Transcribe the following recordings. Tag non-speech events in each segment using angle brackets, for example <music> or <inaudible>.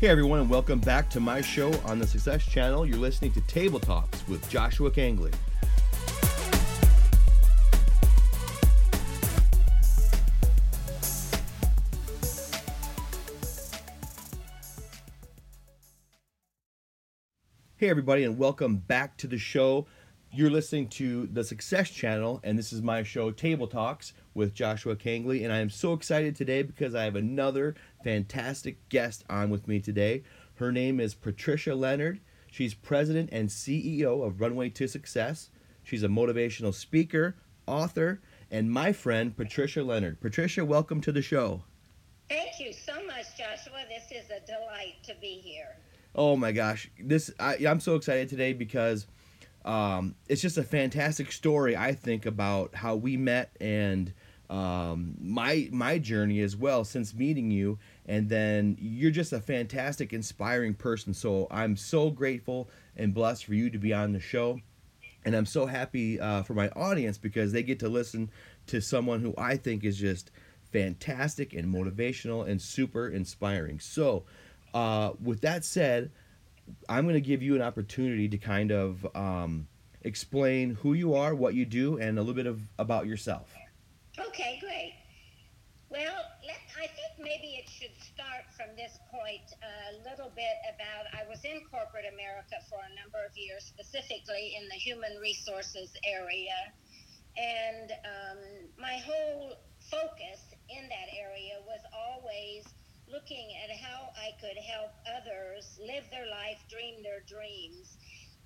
Hey everyone, and welcome back to my show on the Success Channel. You're listening to Table Talks with Joshua Kangley. Hey everybody, and welcome back to the show. You're listening to the Success Channel, and this is my show, Table Talks with Joshua Kangley. And I am so excited today because I have another fantastic guest on with me today. Her name is Patricia Leonard. She's president and CEO of Runway to Success. She's a motivational speaker, author, and my friend, Patricia Leonard. Patricia, welcome to the show. Thank you so much, Joshua. This is a delight to be here. Oh my gosh, this I, I'm so excited today because um, it's just a fantastic story. I think about how we met and um, my my journey as well since meeting you, and then you're just a fantastic, inspiring person. So I'm so grateful and blessed for you to be on the show, and I'm so happy uh, for my audience because they get to listen to someone who I think is just fantastic and motivational and super inspiring. So, uh, with that said, I'm going to give you an opportunity to kind of um, explain who you are, what you do, and a little bit of about yourself. Okay, great. Well, let, I think maybe it should start from this point a little bit about I was in corporate America for a number of years, specifically in the human resources area. And um, my whole focus in that area was always looking at how I could help others live their life, dream their dreams.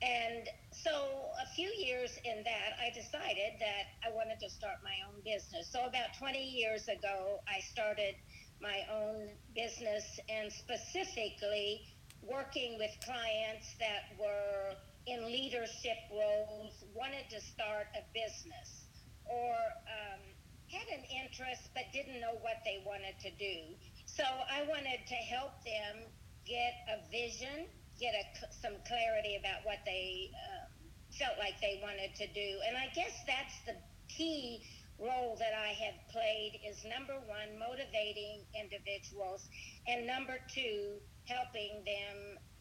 And so, a few years in that, I decided that I wanted to start my own business. So, about 20 years ago, I started my own business and specifically working with clients that were in leadership roles, wanted to start a business, or um, had an interest but didn't know what they wanted to do. So, I wanted to help them get a vision get a, some clarity about what they uh, felt like they wanted to do. And I guess that's the key role that I have played is number one, motivating individuals, and number two, helping them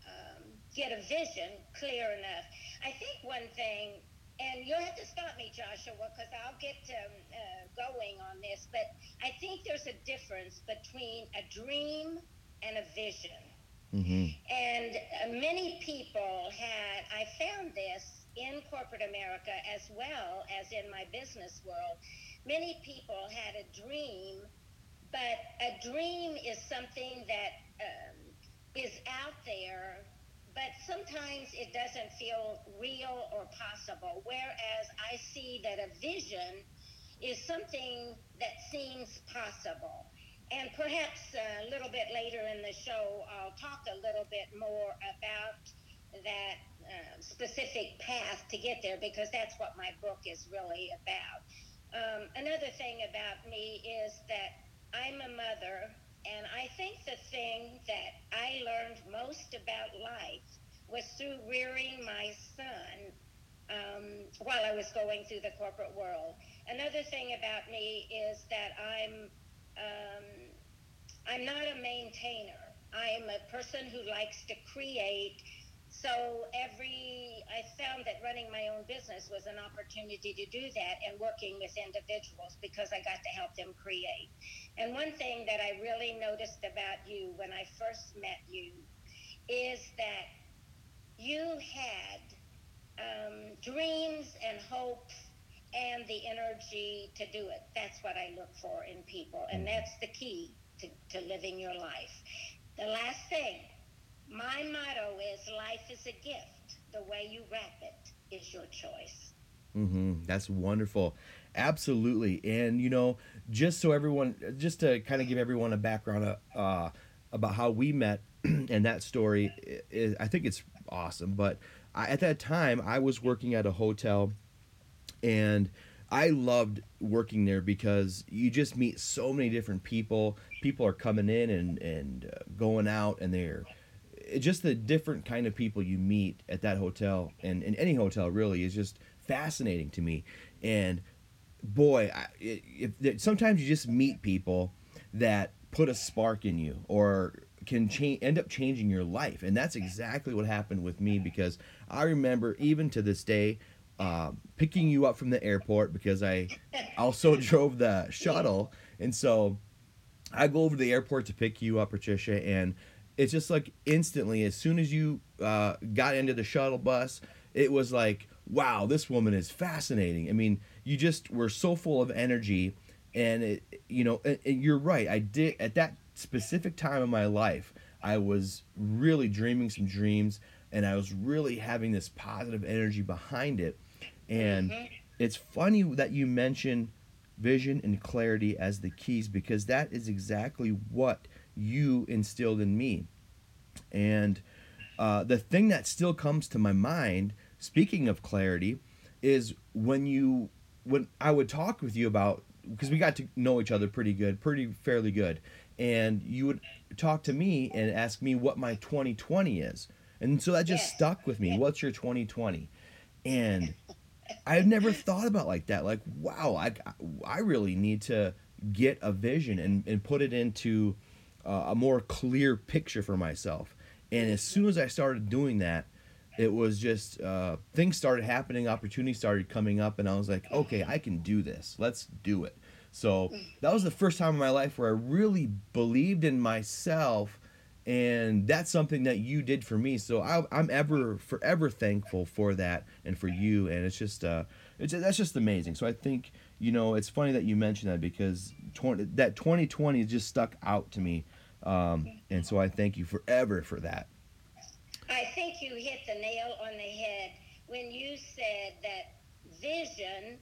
um, get a vision clear enough. I think one thing, and you'll have to stop me, Joshua, because I'll get um, uh, going on this, but I think there's a difference between a dream and a vision. Mm-hmm. And uh, many people had, I found this in corporate America as well as in my business world. Many people had a dream, but a dream is something that um, is out there, but sometimes it doesn't feel real or possible. Whereas I see that a vision is something that seems possible. And perhaps a little bit later in the show, I'll talk a little bit more about that uh, specific path to get there because that's what my book is really about. Um, another thing about me is that I'm a mother, and I think the thing that I learned most about life was through rearing my son um, while I was going through the corporate world. Another thing about me is that I'm um, I'm not a maintainer. I'm a person who likes to create. So every I found that running my own business was an opportunity to do that and working with individuals because I got to help them create. And one thing that I really noticed about you when I first met you is that you had um, dreams and hopes and the energy to do it. That's what I look for in people, and mm-hmm. that's the key to, to living your life. The last thing, my motto is life is a gift. The way you wrap it is your choice. Mm-hmm. That's wonderful. Absolutely. And, you know, just so everyone, just to kind of give everyone a background uh, about how we met <clears throat> and that story, is, I think it's awesome. But I, at that time, I was working at a hotel and I loved working there because you just meet so many different people. People are coming in and and uh, going out, and they're just the different kind of people you meet at that hotel and in any hotel really is just fascinating to me. And boy, I, if, if, sometimes you just meet people that put a spark in you or can change end up changing your life and that's exactly what happened with me because i remember even to this day uh, picking you up from the airport because i also <laughs> drove the shuttle and so i go over to the airport to pick you up patricia and it's just like instantly as soon as you uh, got into the shuttle bus it was like wow this woman is fascinating i mean you just were so full of energy and it you know and, and you're right i did at that specific time in my life i was really dreaming some dreams and i was really having this positive energy behind it and Mhm. it's funny that you mention vision and clarity as the keys because that is exactly what you instilled in me. And uh, the thing that still comes to my mind speaking of clarity is when you when i would talk with you about because we got to know each other pretty good pretty fairly good. And you would talk to me and ask me what my 2020 is. And so that just Yes. stuck with me. Yes. what's your 2020 and i've never thought about like that. Like wow i, I really need to get a vision and, and put it into uh, a more clear picture for myself. And as soon as i started doing that it was just uh, things started happening opportunities started coming up and i was like okay i can do this. Let's do it. So that was the first time in my life where i really believed in myself and that's something that you did for me. So I, i'm ever forever thankful for that and for you and it's just uh it's that's just amazing. So i think you know it's funny that you mentioned that because 20, that 2020 just stuck out to me um and so i thank you forever for that I think you hit the nail on the head when you said that vision,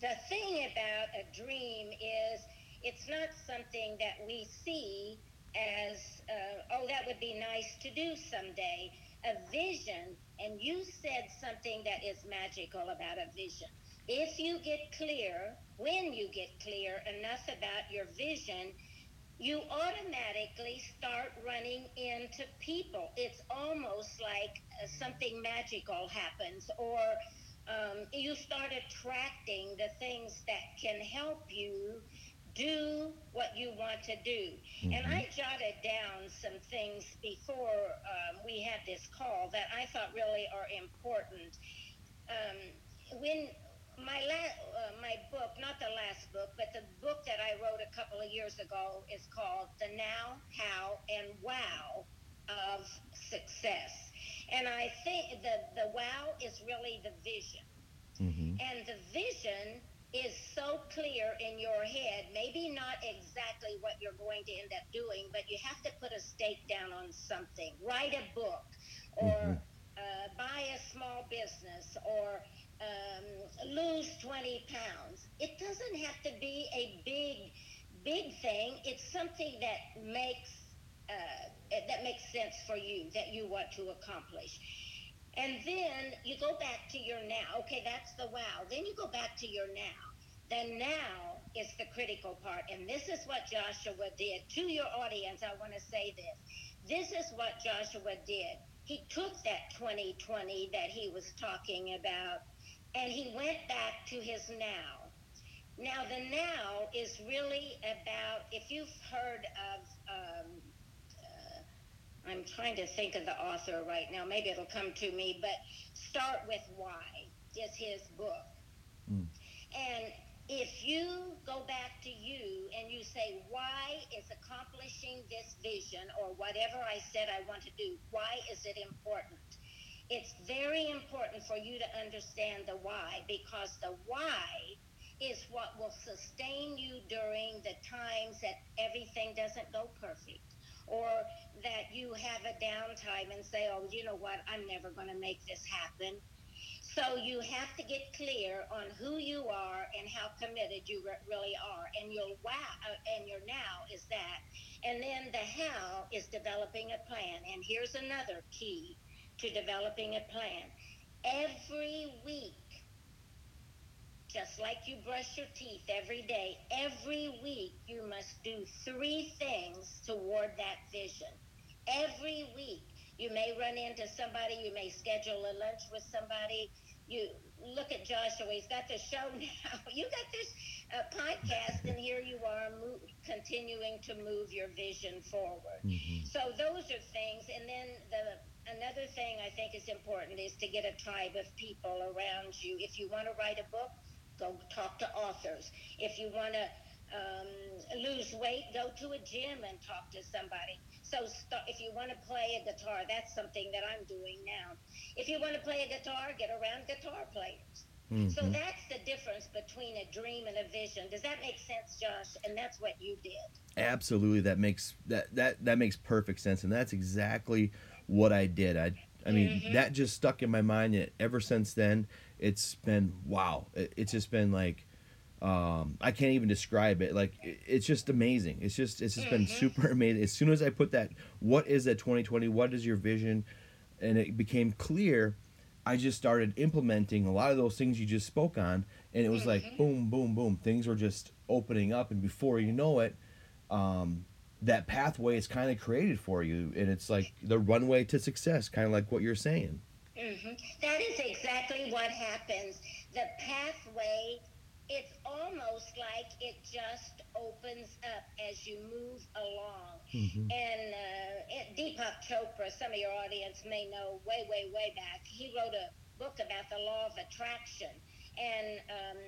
the thing about a dream is it's not something that we see as, uh, oh, that would be nice to do someday. A vision, and you said something that is magical about a vision. If you get clear, when you get clear enough about your vision, you automatically start running into people. It's almost like uh, something magical happens, or um, you start attracting the things that can help you do what you want to do. And I jotted down some things before um, we had this call that I thought really are important. Um, when my la- uh, my book, not the last book, but the book that I wrote a couple of years ago is called The Now, How, and Wow of Success. And I think the, the wow is really the vision. mm-hmm. And the vision is so clear in your head, maybe not exactly what you're going to end up doing, but you have to put a stake down on something. Write a book or Mhm. uh, buy a small business or um, lose 20 pounds. It doesn't have to be a big, big thing. It's something that makes uh, that makes sense for you that you want to accomplish. And then you go back to your now. Okay, that's the wow. Then you go back to your now. The now is the critical part. And this is what Joshua did. To your audience, I want to say this. This is what Joshua did. He took that 2020 that he was talking about and he went back to his now. Now, the now is really about, if you've heard of, um, uh, I'm trying to think of the author right now, maybe it'll come to me, but Start with Why is his book. Mm. And if you go back to you and you say, why is accomplishing this vision or whatever I said I want to do, why is it important? It's very important for you to understand the why because the why is what will sustain you during the times that everything doesn't go perfect or that you have a downtime and say, oh, you know what, I'm never going to make this happen. So you have to get clear on who you are and how committed you re- really are. And your wow uh, and your now is that. And then the how is developing a plan. And here's another key to developing a plan. Every week, just like you brush your teeth every day, every week you must do three things toward that vision. Every week. You may run into somebody, you may schedule a lunch with somebody, you look at Joshua. He's got the show <laughs> now. You got this uh, podcast, and here you are mo- continuing to move your vision forward. Mm-hmm. So those are things. And then the another thing I think is important is to get a tribe of people around you. If you want to write a book, go talk to authors. If you want to um, lose weight, go to a gym and talk to somebody. So st- if you want to play a guitar, that's something that I'm doing now. If you want to play a guitar, get around guitar players. Mm-hmm. So that's the difference between a dream and a vision. Does that make sense, Josh? And that's what you did. Absolutely, that makes that that that makes perfect sense, and that's exactly what I did. I I mean mm-hmm. that just stuck in my mind, and ever since then, it's been wow. It, it's just been like um, I can't even describe it. Like it's just amazing. It's just it's just mm-hmm. been super <laughs> amazing. As soon as I put that, what is that 2020? What is your vision? And it became clear. I just started implementing a lot of those things you just spoke on, and it was mm-hmm. like boom, boom, boom. Things were just opening up, and before you know it, um, that pathway is kind of created for you, and it's like the runway to success, kind of like what you're saying. Mm-hmm. That is exactly what happens. The pathway it's almost like it just opens up as you move along. Mm-hmm. And uh, Deepak Chopra, some of your audience may know way, way, way back, he wrote a book about the law of attraction. And um,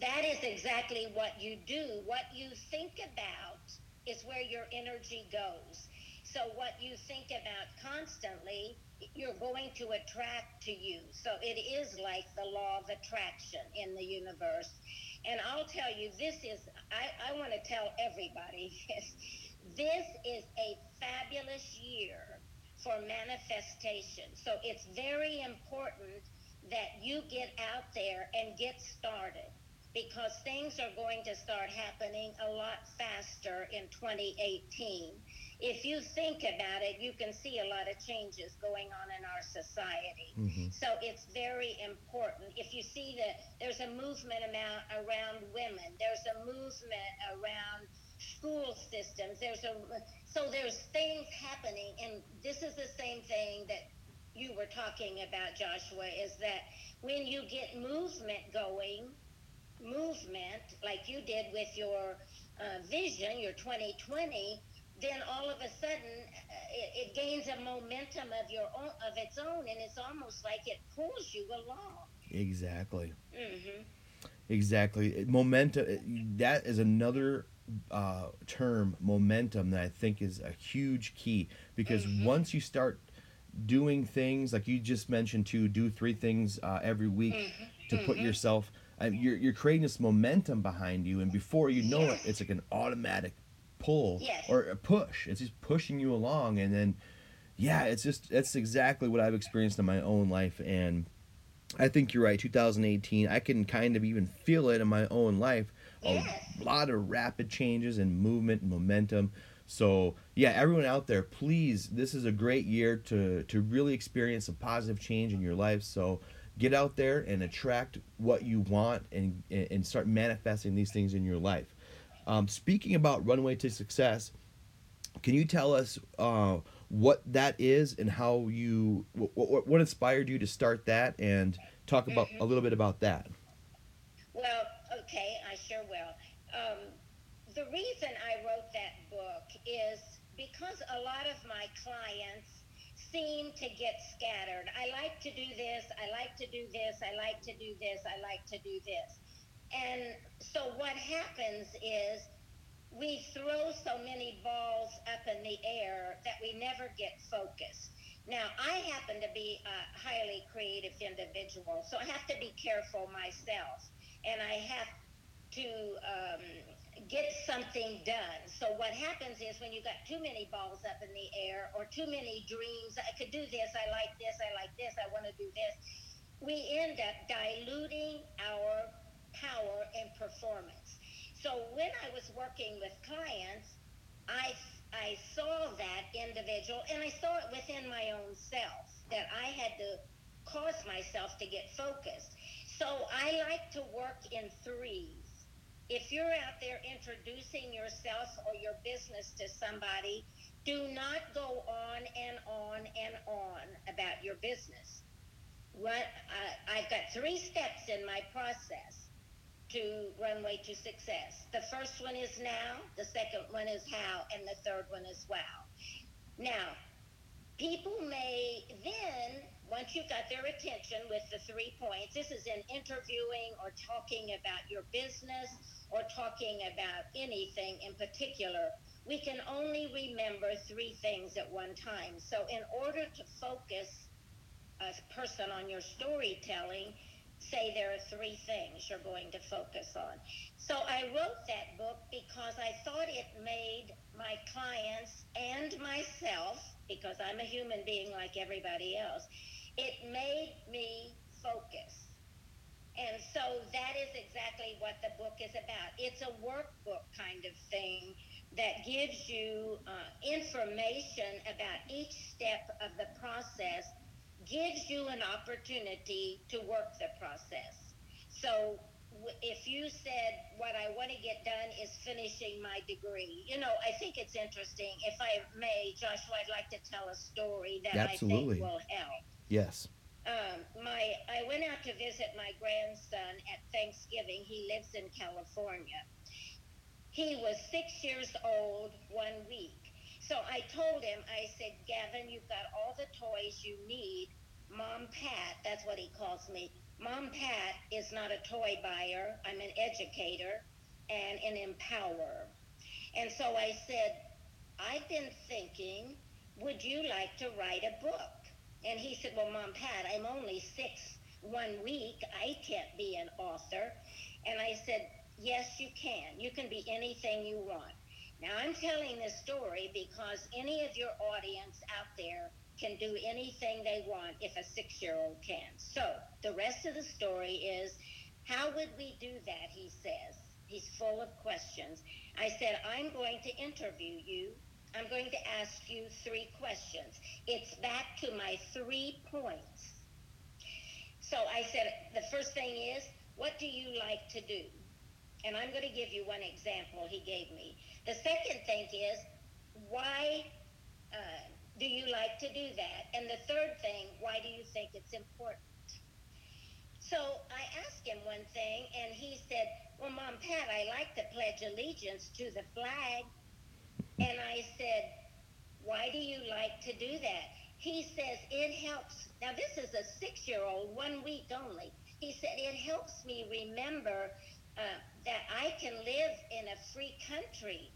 that is exactly what you do. What you think about is where your energy goes. So, what you think about constantly, you're going to attract to you. So, it is like the law of attraction in the universe. And I'll tell you, this is, I, I want to tell everybody <laughs> this. This is a fabulous year for manifestation. So, it's very important that you get out there and get started because things are going to start happening a lot faster in 2018 if you think about it, you can see a lot of changes going on in our society. Mm-hmm. So it's very important. If you see that there's a movement amount around women, there's a movement around school systems. There's a so there's things happening, and this is the same thing that you were talking about, Joshua. Is that when you get movement going, movement like you did with your uh, vision, your 2020 then all of a sudden uh, it, it, gains a momentum of your own of its own and it's almost like it pulls you along exactly mm-hmm. exactly momentum that is another uh, term momentum that i think is a huge key because mm-hmm. once you start doing things like you just mentioned to do three things uh, every week mm-hmm. to put mm-hmm. You're, you're creating this momentum behind you and before you know yes. it it's like an automatic pull yes. or a push. It's just pushing you along, and then yeah, it's just that's exactly what I've experienced in my own life, and I think you're right. 2018, I can kind of even feel it in my own life. Yes. A lot of rapid changes and movement and momentum. So yeah, everyone out there, please, this is a great year to to really experience a positive change in your life. So get out there and attract what you want and and start manifesting these things in your life. Um, speaking about Runway to Success, can you tell us uh, what that is and how you what, what inspired you to start that and talk about mm-hmm. a little bit about that? Well, okay, I sure will. Um, the reason I wrote that book is because a lot of my clients seem to get scattered. I like to do this, I like to do this, I like to do this, I like to do this. And so what happens is we throw so many balls up in the air that we never get focused. Now, I happen to be a highly creative individual, so I have to be careful myself. And I have to um, get something done. So what happens is when you've got too many balls up in the air or too many dreams, I could do this, I like this, I like this, I want to do this, we end up diluting our power and performance. So when I was working with clients, I I saw that individual and I saw it within my own self that I had to cause myself to get focused. So I like to work in threes. If you're out there introducing yourself or your business to somebody, do not go on and on and on about your business What uh, I've got three steps in my process to runway to success. The first one is now, the second one is how, and the third one is wow. Now, people may then, once you've got their attention with the three points, this is in interviewing or talking about your business or talking about anything in particular, we can only remember three things at one time. So, in order to focus a person on your storytelling, say there are three things you're going to focus on. So I wrote that book because I thought it made my clients and myself, because I'm a human being like everybody else, it made me focus. And so that is exactly what the book is about. It's a workbook kind of thing that gives you uh, information about each step of the process gives you an opportunity to work the process. So if you said what I want to get done is finishing my degree, you know, I think it's interesting. If I may, Joshua, I'd like to tell a story that Absolutely. I think will help. Yes. Um, my I went out to visit my grandson at Thanksgiving. He lives in California. He was six years old one week. So I told him, I said, Gavin, you've got all the toys you need. Mom Pat, that's what he calls me. Mom Pat is not a toy buyer. I'm an educator and an empowerer. And so I said, I've been thinking, would you like to write a book? And he said, Well, Mom Pat, I'm only six one week. I can't be an author. And I said, Yes, you can. You can be anything you want. Now, I'm telling this story because any of your audience out there can do anything they want if a six year old can. So, the rest of the story is how would we do that? He says. He's full of questions. I said, I'm going to interview you. I'm going to ask you three questions. It's back to my three points. So I said, the first thing is, what do you like to do? And I'm going to give you one example he gave me. The second thing is, why uh, do you like to do that? And the third thing, why do you think it's important? So I asked him one thing, and he said, Well, Mom Pat, I like to pledge allegiance to the flag. And I said, Why do you like to do that? He says, It helps. Now, this is a six year old, one week only. He said, It helps me remember uh, that I can live in a free country.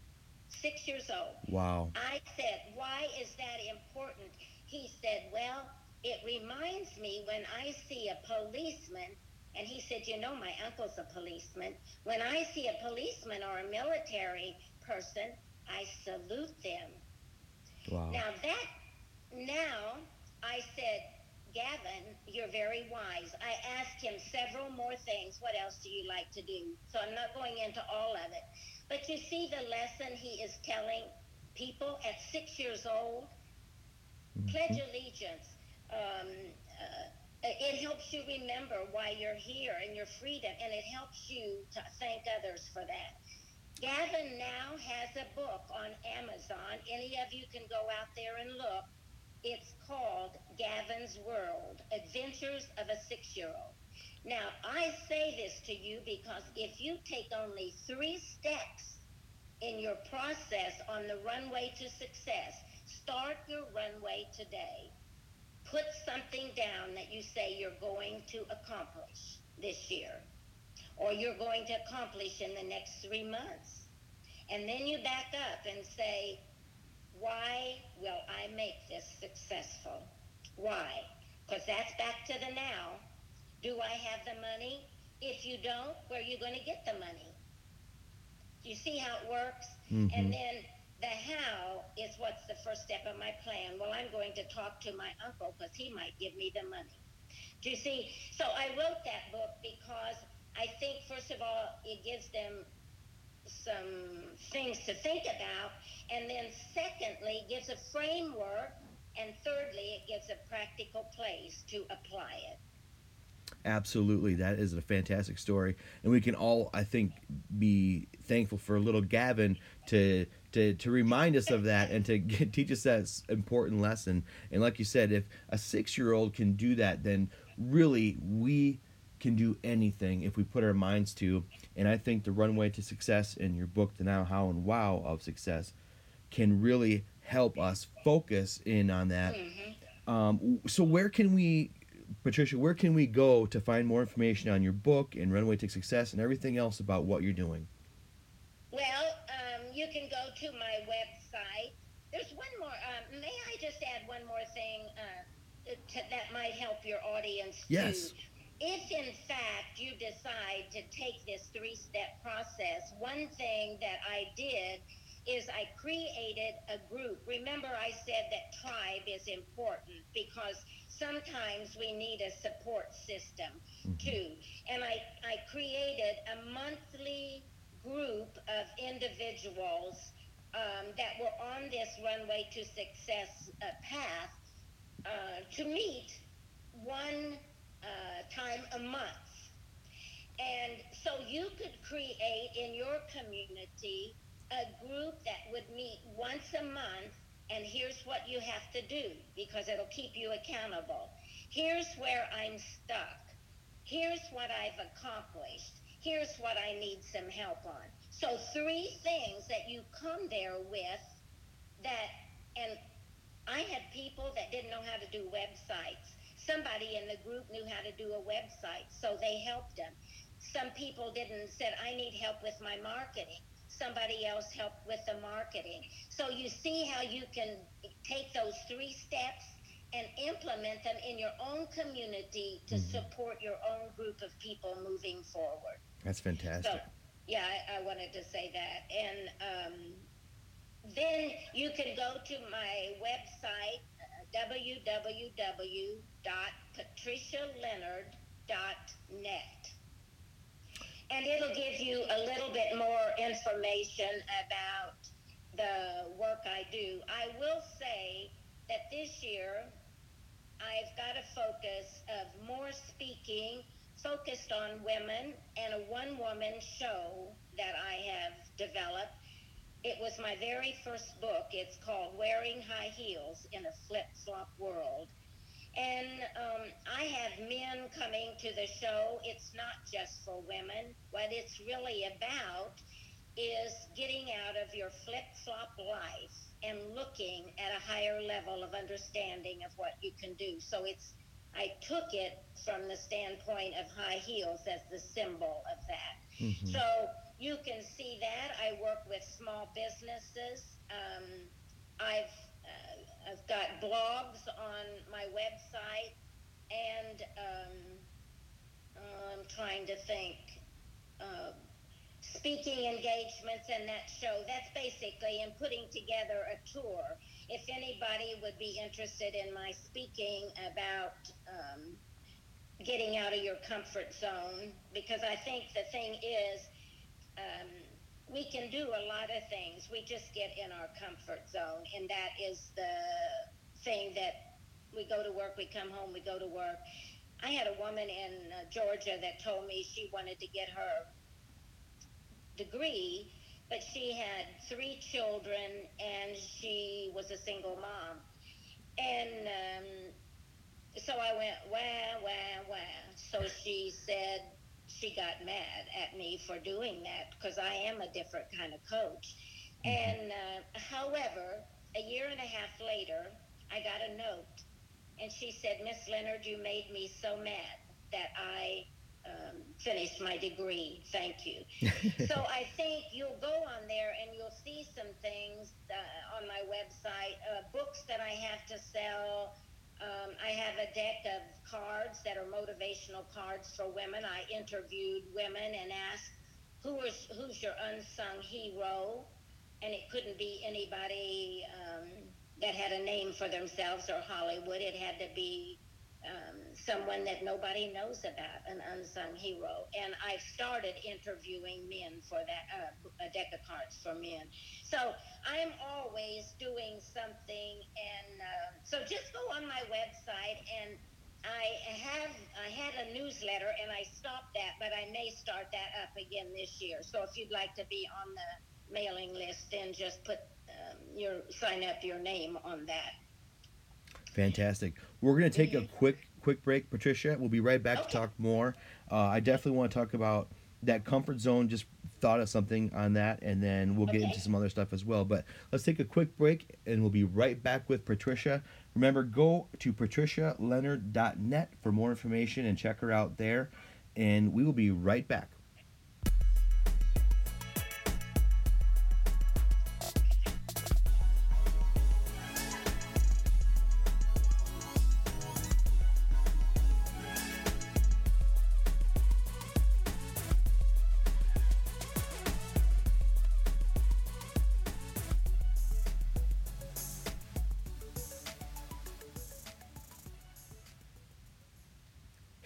Six years old. Wow. I said, Why is that important? He said, Well, it reminds me when I see a policeman, and he said, You know, my uncle's a policeman. When I see a policeman or a military person, I salute them. Wow. Now, that, now, I said, Gavin, you're very wise. I asked him several more things. What else do you like to do? So I'm not going into all of it. But you see the lesson he is telling people at six years old? Mm-hmm. Pledge allegiance. Um, uh, it helps you remember why you're here and your freedom, and it helps you to thank others for that. Gavin now has a book on Amazon. Any of you can go out there and look. It's called Gavin's World Adventures of a Six Year Old. Now, I say this to you because if you take only three steps in your process on the runway to success, start your runway today. Put something down that you say you're going to accomplish this year or you're going to accomplish in the next three months. And then you back up and say, why will I make this successful? Why? Because that's back to the now. Do I have the money? If you don't, where are you going to get the money? Do you see how it works? Mhm. And then the how is what's the first step of my plan? Well, I'm going to talk to my uncle because he might give me the money. Do you see? So I wrote that book because I think, first of all, it gives them some things to think about. And then, secondly, gives a framework. And thirdly, it gives a practical place to apply it. Absolutely, that is a fantastic story, and we can all, I think, be thankful for a little Gavin to to to remind us of that and to <laughs> get, teach us that important lesson. And like you said, if a six year old can do that, then really we can do anything if we put our minds to. And I think the runway to success in your book, the now, how, and wow of success, can really help us focus in on that. Mm-hmm. Um, so where can we, Patricia? Where can we go to find more information on your book and Runway to Success and everything else about what you're doing? Well, um, you can go to my website. There's one more. Um, may I just add one more thing uh, to, that might help your audience Yes. too? If in fact you decide to take this three-step process, one thing that I did is I created a group. Remember, I said that tribe is important because sometimes we need a support system too. And I, I created a monthly group of individuals um, that were on this runway to success uh, path uh, to meet one uh, time a month. And so you could create in your community a group that would meet once a month, and here's what you have to do because it'll keep you accountable. Here's where I'm stuck. Here's what I've accomplished. Here's what I need some help on. So, three things that you come there with that, and I had people that didn't know how to do websites. Somebody in the group knew how to do a website, so they helped them. Some people didn't said, I need help with my marketing somebody else helped with the marketing. So you see how you can take those three steps and implement them in your own community to Mhm. support your own group of people moving forward. That's fantastic. So, yeah, I, I wanted to say that. And um, then you can go to my website, www.patricialeonard.net. And it'll give you a little bit more information about the work I do. I will say that this year I've got a focus of more speaking focused on women and a one woman show that I have developed. It was my very first book. It's called Wearing High Heels in a Flip Flop World. And um, I have men coming to the show. It's not just for women. What it's really about is getting out of your flip flop life and looking at a higher level of understanding of what you can do. So it's, I took it from the standpoint of high heels as the symbol of that. Mhm. So you can see that. I work with small businesses. Um, I've uh, I've got blogs on my website, and um, I'm trying to think. Uh, speaking engagements and that show. That's basically in putting together a tour. If anybody would be interested in my speaking about um, getting out of your comfort zone, because I think the thing is, um, we can do a lot of things. We just get in our comfort zone, and that is the thing that we go to work, we come home, we go to work. I had a woman in uh, Georgia that told me she wanted to get her degree, but she had three children and she was a single mom. And um, so I went, wah, wah, wah. So she said she got mad at me for doing that because I am a different kind of coach. And uh, however, a year and a half later, I got a note and she said, Miss Leonard, you made me so mad that I um, finished my degree. Thank you. <laughs> so I think you'll go on there and you'll see some things uh, on my website, uh, books that I have to sell. Um, I have a deck of cards that are motivational cards for women. I interviewed women and asked, Who is, who's your unsung hero? And it couldn't be anybody um, that had a name for themselves or Hollywood. It had to be um, someone that nobody knows about, an unsung hero. And I started interviewing men for that, uh, a deck of cards for men. So I'm always doing something, and uh, so just go on my website and. I have I had a newsletter and I stopped that, but I may start that up again this year. So if you'd like to be on the mailing list, then just put um, your sign up your name on that. Fantastic. We're going to take a quick quick break, Patricia. We'll be right back Okay. to talk more. Uh, I definitely want to talk about that comfort zone. Just thought of something on that, and then we'll get Okay. into some other stuff as well. But let's take a quick break, and we'll be right back with Patricia. Remember, go to patricialeonard.net for more information and check her out there. And we will be right back.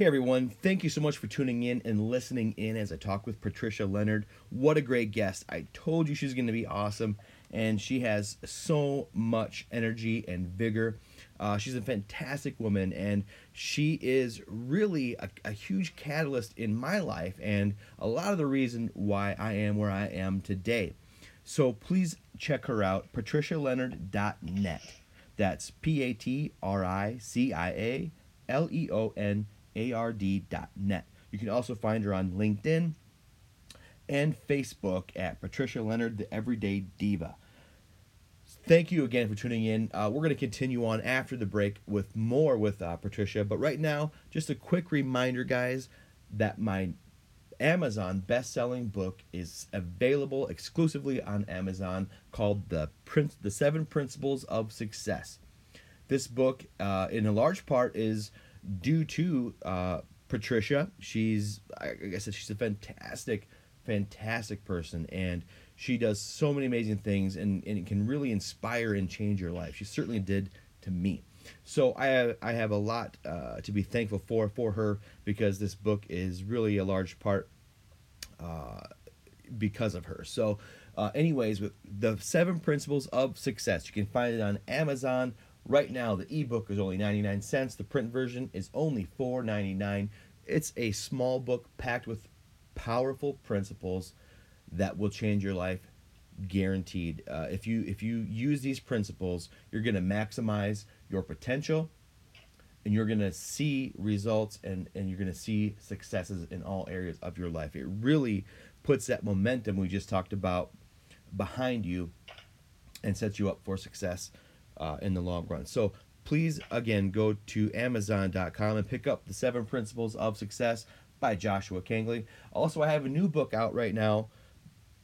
Hey everyone, thank you so much for tuning in and listening in as I talk with Patricia Leonard. What a great guest. I told you she's going to be awesome, and she has so much energy and vigor. Uh, she's a fantastic woman, and she is really a, a huge catalyst in my life and a lot of the reason why I am where I am today. So please check her out, patricialeonard.net. That's P A T R I C I A L E O N A R D dot net. You can also find her on LinkedIn and Facebook at Patricia Leonard, the Everyday Diva. Thank you again for tuning in. Uh, we're going to continue on after the break with more with uh, Patricia. But right now, just a quick reminder, guys, that my Amazon best-selling book is available exclusively on Amazon called the Prince, the Seven Principles of Success. This book, uh, in a large part, is due to uh, Patricia. She's, I said, she's a fantastic, fantastic person, and she does so many amazing things, and, and it can really inspire and change your life. She certainly did to me. So I have, I have a lot uh, to be thankful for for her because this book is really a large part uh, because of her. So, uh, anyways, with the seven principles of success, you can find it on Amazon right now. The ebook is only ninety nine cents. The print version is only four ninety nine. It's a small book packed with powerful principles that will change your life, guaranteed. Uh, if you if you use these principles, you're going to maximize your potential and you're going to see results and, and you're going to see successes in all areas of your life. It really puts that momentum we just talked about behind you and sets you up for success uh, in the long run. So please, again, go to Amazon.com and pick up The Seven Principles of Success by Joshua Kangley. Also, I have a new book out right now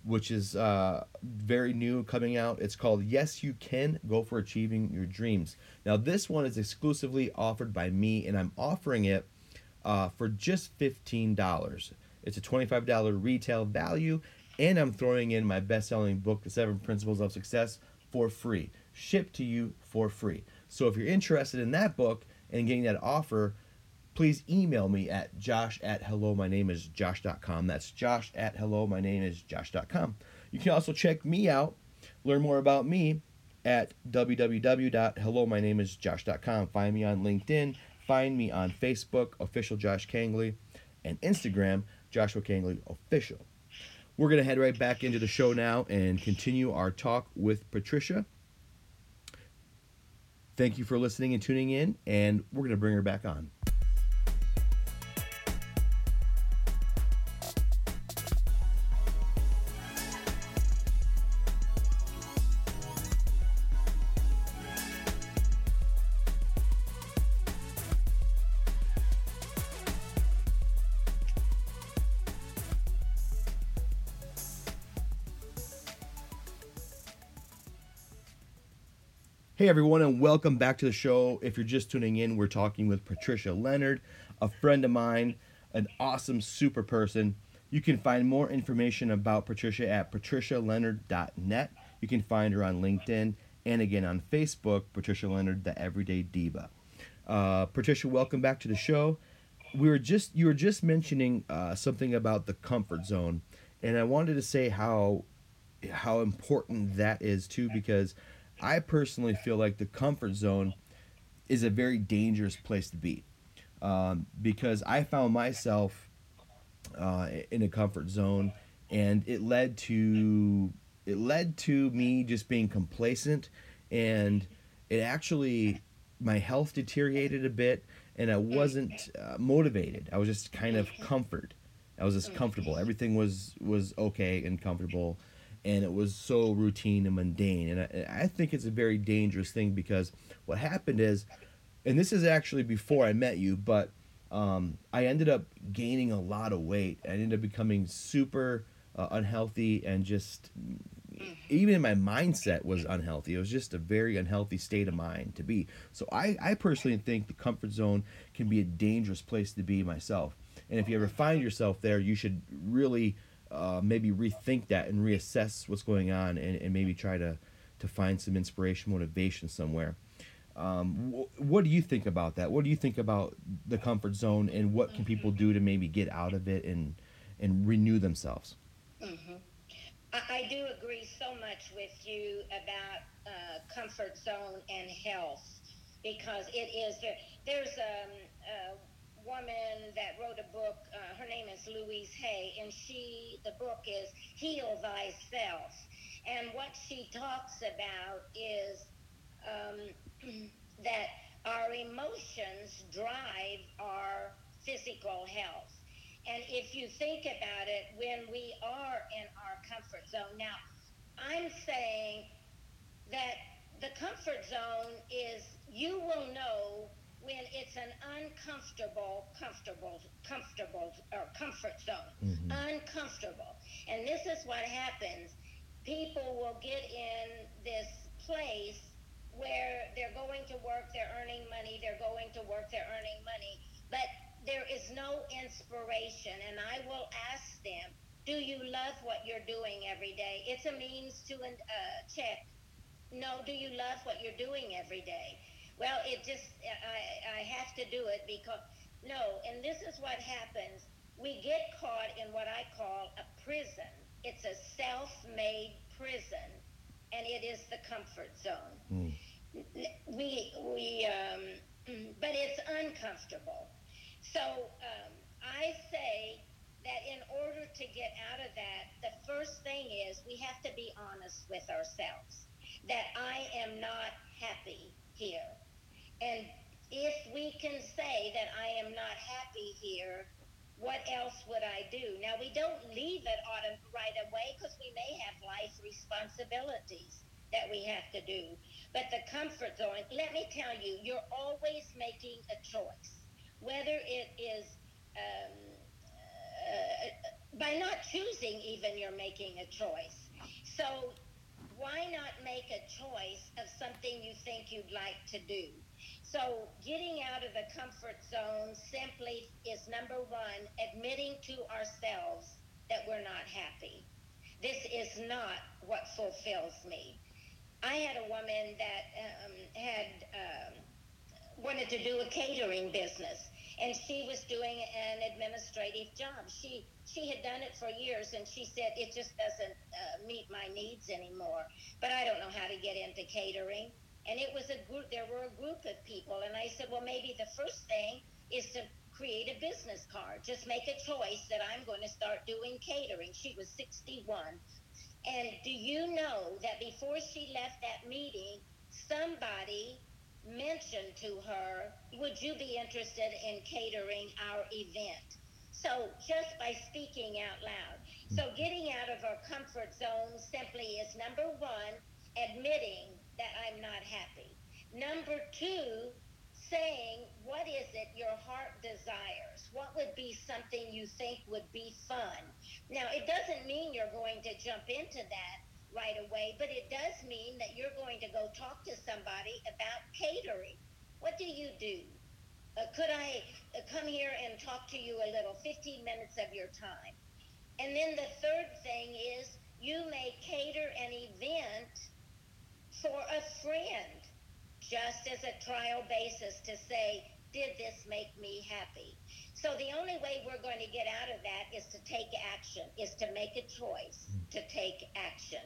which is uh, very new coming out. It's called Yes You Can Go for Achieving Your Dreams. Now, this one is exclusively offered by me, and I'm offering it uh, for just $15. It's a $25 retail value, and I'm throwing in my best selling book, The Seven Principles of Success, for free, shipped to you for free. So, if you're interested in that book and getting that offer, please email me at josh at hello my name is josh.com that's josh at hello my name is josh.com you can also check me out learn more about me at www.hellomynameisjosh.com find me on linkedin find me on facebook official josh kangley and instagram joshua kangley official. We're going to head right back into the show now and continue our talk with patricia thank you for listening and tuning in and we're going to bring her back on Hey everyone, and welcome back to the show. If you're just tuning in, we're talking with Patricia Leonard, a friend of mine, an awesome, super person. You can find more information about Patricia at patricialeonard.net. You can find her on LinkedIn and again on Facebook, Patricia Leonard, the Everyday Diva. Uh, Patricia, welcome back to the show. We were just you were just mentioning uh, something about the comfort zone, and I wanted to say how how important that is too because I personally feel like the comfort zone is a very dangerous place to be um, because I found myself uh, in a comfort zone, and it led to it led to me just being complacent, and it actually my health deteriorated a bit, and I wasn't uh, motivated. I was just kind of comfort. I was just comfortable. Everything was was okay and comfortable, and it was so routine and mundane. And I, I think it's a very dangerous thing because what happened is, and this is actually before I met you, but um, I ended up gaining a lot of weight. I ended up becoming super uh, unhealthy and just even my mindset was unhealthy. It was just a very unhealthy state of mind to be. So I, I personally think the comfort zone can be a dangerous place to be myself. And if you ever find yourself there, you should really uh, maybe rethink that and reassess what's going on and, and maybe try to, to find some inspiration, motivation somewhere. Um, wh- what do you think about that? What do you think about the comfort zone and what can people do to maybe get out of it and, and renew themselves? Mm-hmm. I, I do agree so much with you about uh, comfort zone and health because it is there. There's um, a woman that wrote a book. Uh, her name is Louise Hay, and she the book is Heal Thyself. And what she talks about is um, <clears throat> that our emotions drive our physical health. And if you think about it, when we are in our comfort zone, now I'm saying that the comfort zone is you will know when it's an uncomfortable, comfortable, comfortable, or comfort zone. Mm-hmm. Uncomfortable. And this is what happens. People will get in this place where they're going to work, they're earning money, they're going to work, they're earning money, but there is no inspiration. And I will ask them, do you love what you're doing every day? It's a means to uh, check. No, do you love what you're doing every day? Well, it just, I, I have to do it because, no, and this is what happens. We get caught in what I call a prison. It's a self made prison, and it is the comfort zone. Mm. We, we, um, <clears throat> but it's uncomfortable. So um, I say that in order to get out of that, the first thing is we have to be honest with ourselves that I am not happy here. And if we can say that I am not happy here, what else would I do? Now, we don't leave it auto- right away because we may have life responsibilities that we have to do. But the comfort zone, let me tell you, you're always making a choice whether it is um, uh, by not choosing, even you're making a choice. So why not make a choice of something you think you'd like to do? So, getting out of the comfort zone simply is number one, admitting to ourselves that we're not happy. This is not what fulfills me. I had a woman that um, had um, wanted to do a catering business and she was doing an administrative job. She she had done it for years, and she said it just doesn't uh, meet my needs anymore. But I don't know how to get into catering. And it was a group. There were a group of people, and I said, well, maybe the first thing is to create a business card. Just make a choice that I'm going to start doing catering. She was 61. And do you know that before she left that meeting, somebody mentioned to her, Would you be interested in catering our event? So, just by speaking out loud. So, mm-hmm. getting out of our comfort zone simply is number one, admitting that I'm not happy. Number two, saying, What is it your heart desires? What would be something you think would be fun? Now, it doesn't mean you're going to jump into that right away, but it does mean that you're going to go talk to somebody about catering. What do you do? Uh, could I uh, come here and talk to you a little, 15 minutes of your time? And then the third thing is you may cater an event for a friend just as a trial basis to say, did this make me happy? So the only way we're going to get out of that is to take action, is to make a choice to take action.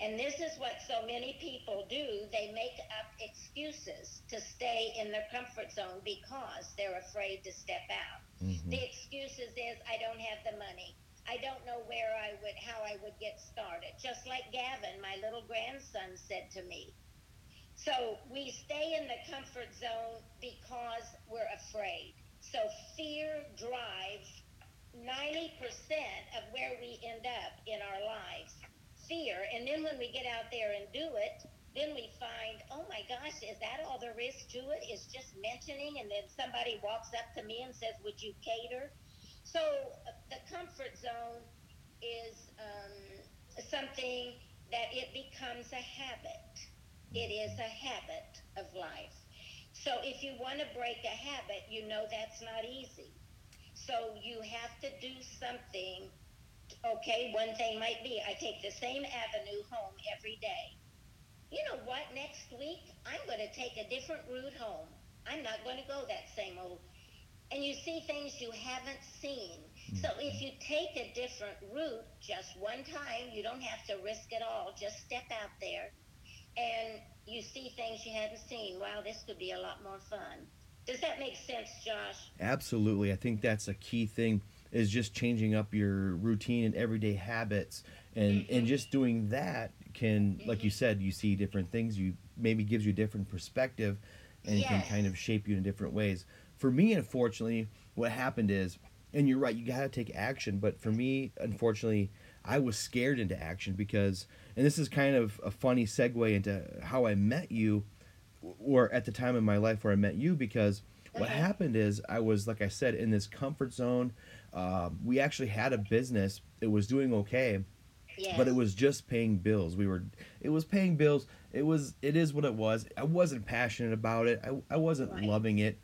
And this is what so many people do. They make up excuses to stay in their comfort zone because they're afraid to step out. Mm-hmm. The excuses is I don't have the money. I don't know where I would how I would get started. Just like Gavin, my little grandson said to me, So we stay in the comfort zone because we're afraid. So fear drives 90% of where we end up in our lives. Fear. And then when we get out there and do it, then we find, oh my gosh, is that all there is to it? Is just mentioning, and then somebody walks up to me and says, Would you cater? So the comfort zone is um, something that it becomes a habit. It is a habit of life. So if you want to break a habit, you know that's not easy. So you have to do something. Okay, one thing might be I take the same avenue home every day. You know what? Next week, I'm going to take a different route home. I'm not going to go that same old. And you see things you haven't seen. So Mm-hmm. if you take a different route just one time, you don't have to risk it all. Just step out there and you see things you hadn't seen. Wow, this could be a lot more fun. Does that make sense, Josh? Absolutely. I think that's a key thing is just changing up your routine and everyday habits and and just doing that can like you said you see different things you maybe gives you a different perspective and can kind of shape you in different ways. For me unfortunately what happened is and you're right you got to take action but for me unfortunately I was scared into action because and this is kind of a funny segue into how I met you or at the time in my life where I met you because what happened is I was like I said in this comfort zone. Um, we actually had a business; it was doing okay, but it was just paying bills. We were it was paying bills. It was it is what it was. I wasn't passionate about it. I I wasn't Right. loving it.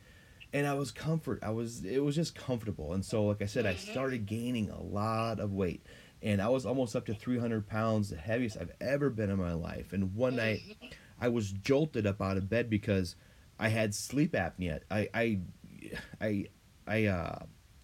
And I was comfort. I was it was just comfortable. And so like I said, I Mhm. started gaining a lot of weight. And I was almost up to 300 pounds, the heaviest I've ever been in my life. And one night Mhm. I was jolted up out of bed because I had sleep apnea. I I I, I uh,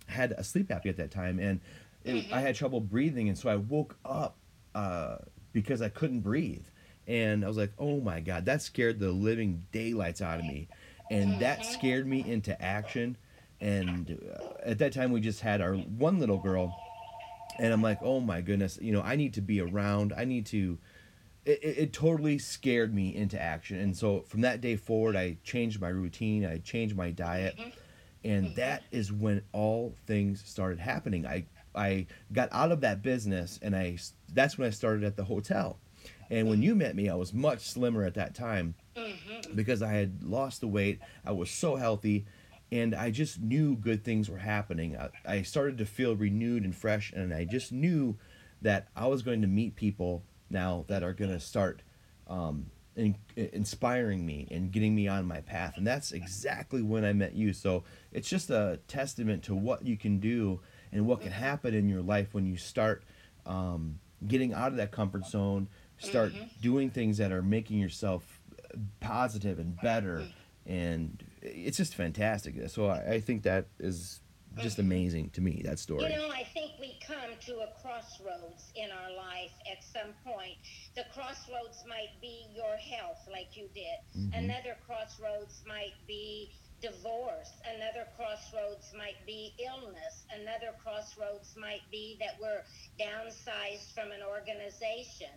had a sleep apnea at that time, and it, I had trouble breathing, and so I woke up uh, because I couldn't breathe, and I was like, "Oh my god!" That scared the living daylights out of me, and mm-hmm. that scared me into action. And uh, at that time, we just had our one little girl, and I'm like, "Oh my goodness!" You know, I need to be around. I need to it, it, it totally scared me into action. And so from that day forward i changed my routine. I changed my diet. Mm-hmm. And mm-hmm. that is when all things started happening. I i got out of that business and i that's when i started at the hotel and when you met me i was much slimmer at that time Mhm. because i had lost the weight. I was so healthy and i just knew good things were happening. I, I started to feel renewed and fresh and i just knew that i was going to meet people now that are going to start um, in, inspiring me and getting me on my path. And that's exactly when i met you. So it's just a testament to what you can do and what can happen in your life when you start um, getting out of that comfort zone start mm-hmm. doing things that are making yourself positive and better mm-hmm. and it's just fantastic so i, I think that is just mm-hmm. amazing to me that story You know, I think we come to a crossroads in our life at some point. The crossroads might be your health, like you did. Mhm. Another crossroads might be divorce. Another crossroads might be illness. Another crossroads might be that we're downsized from an organization.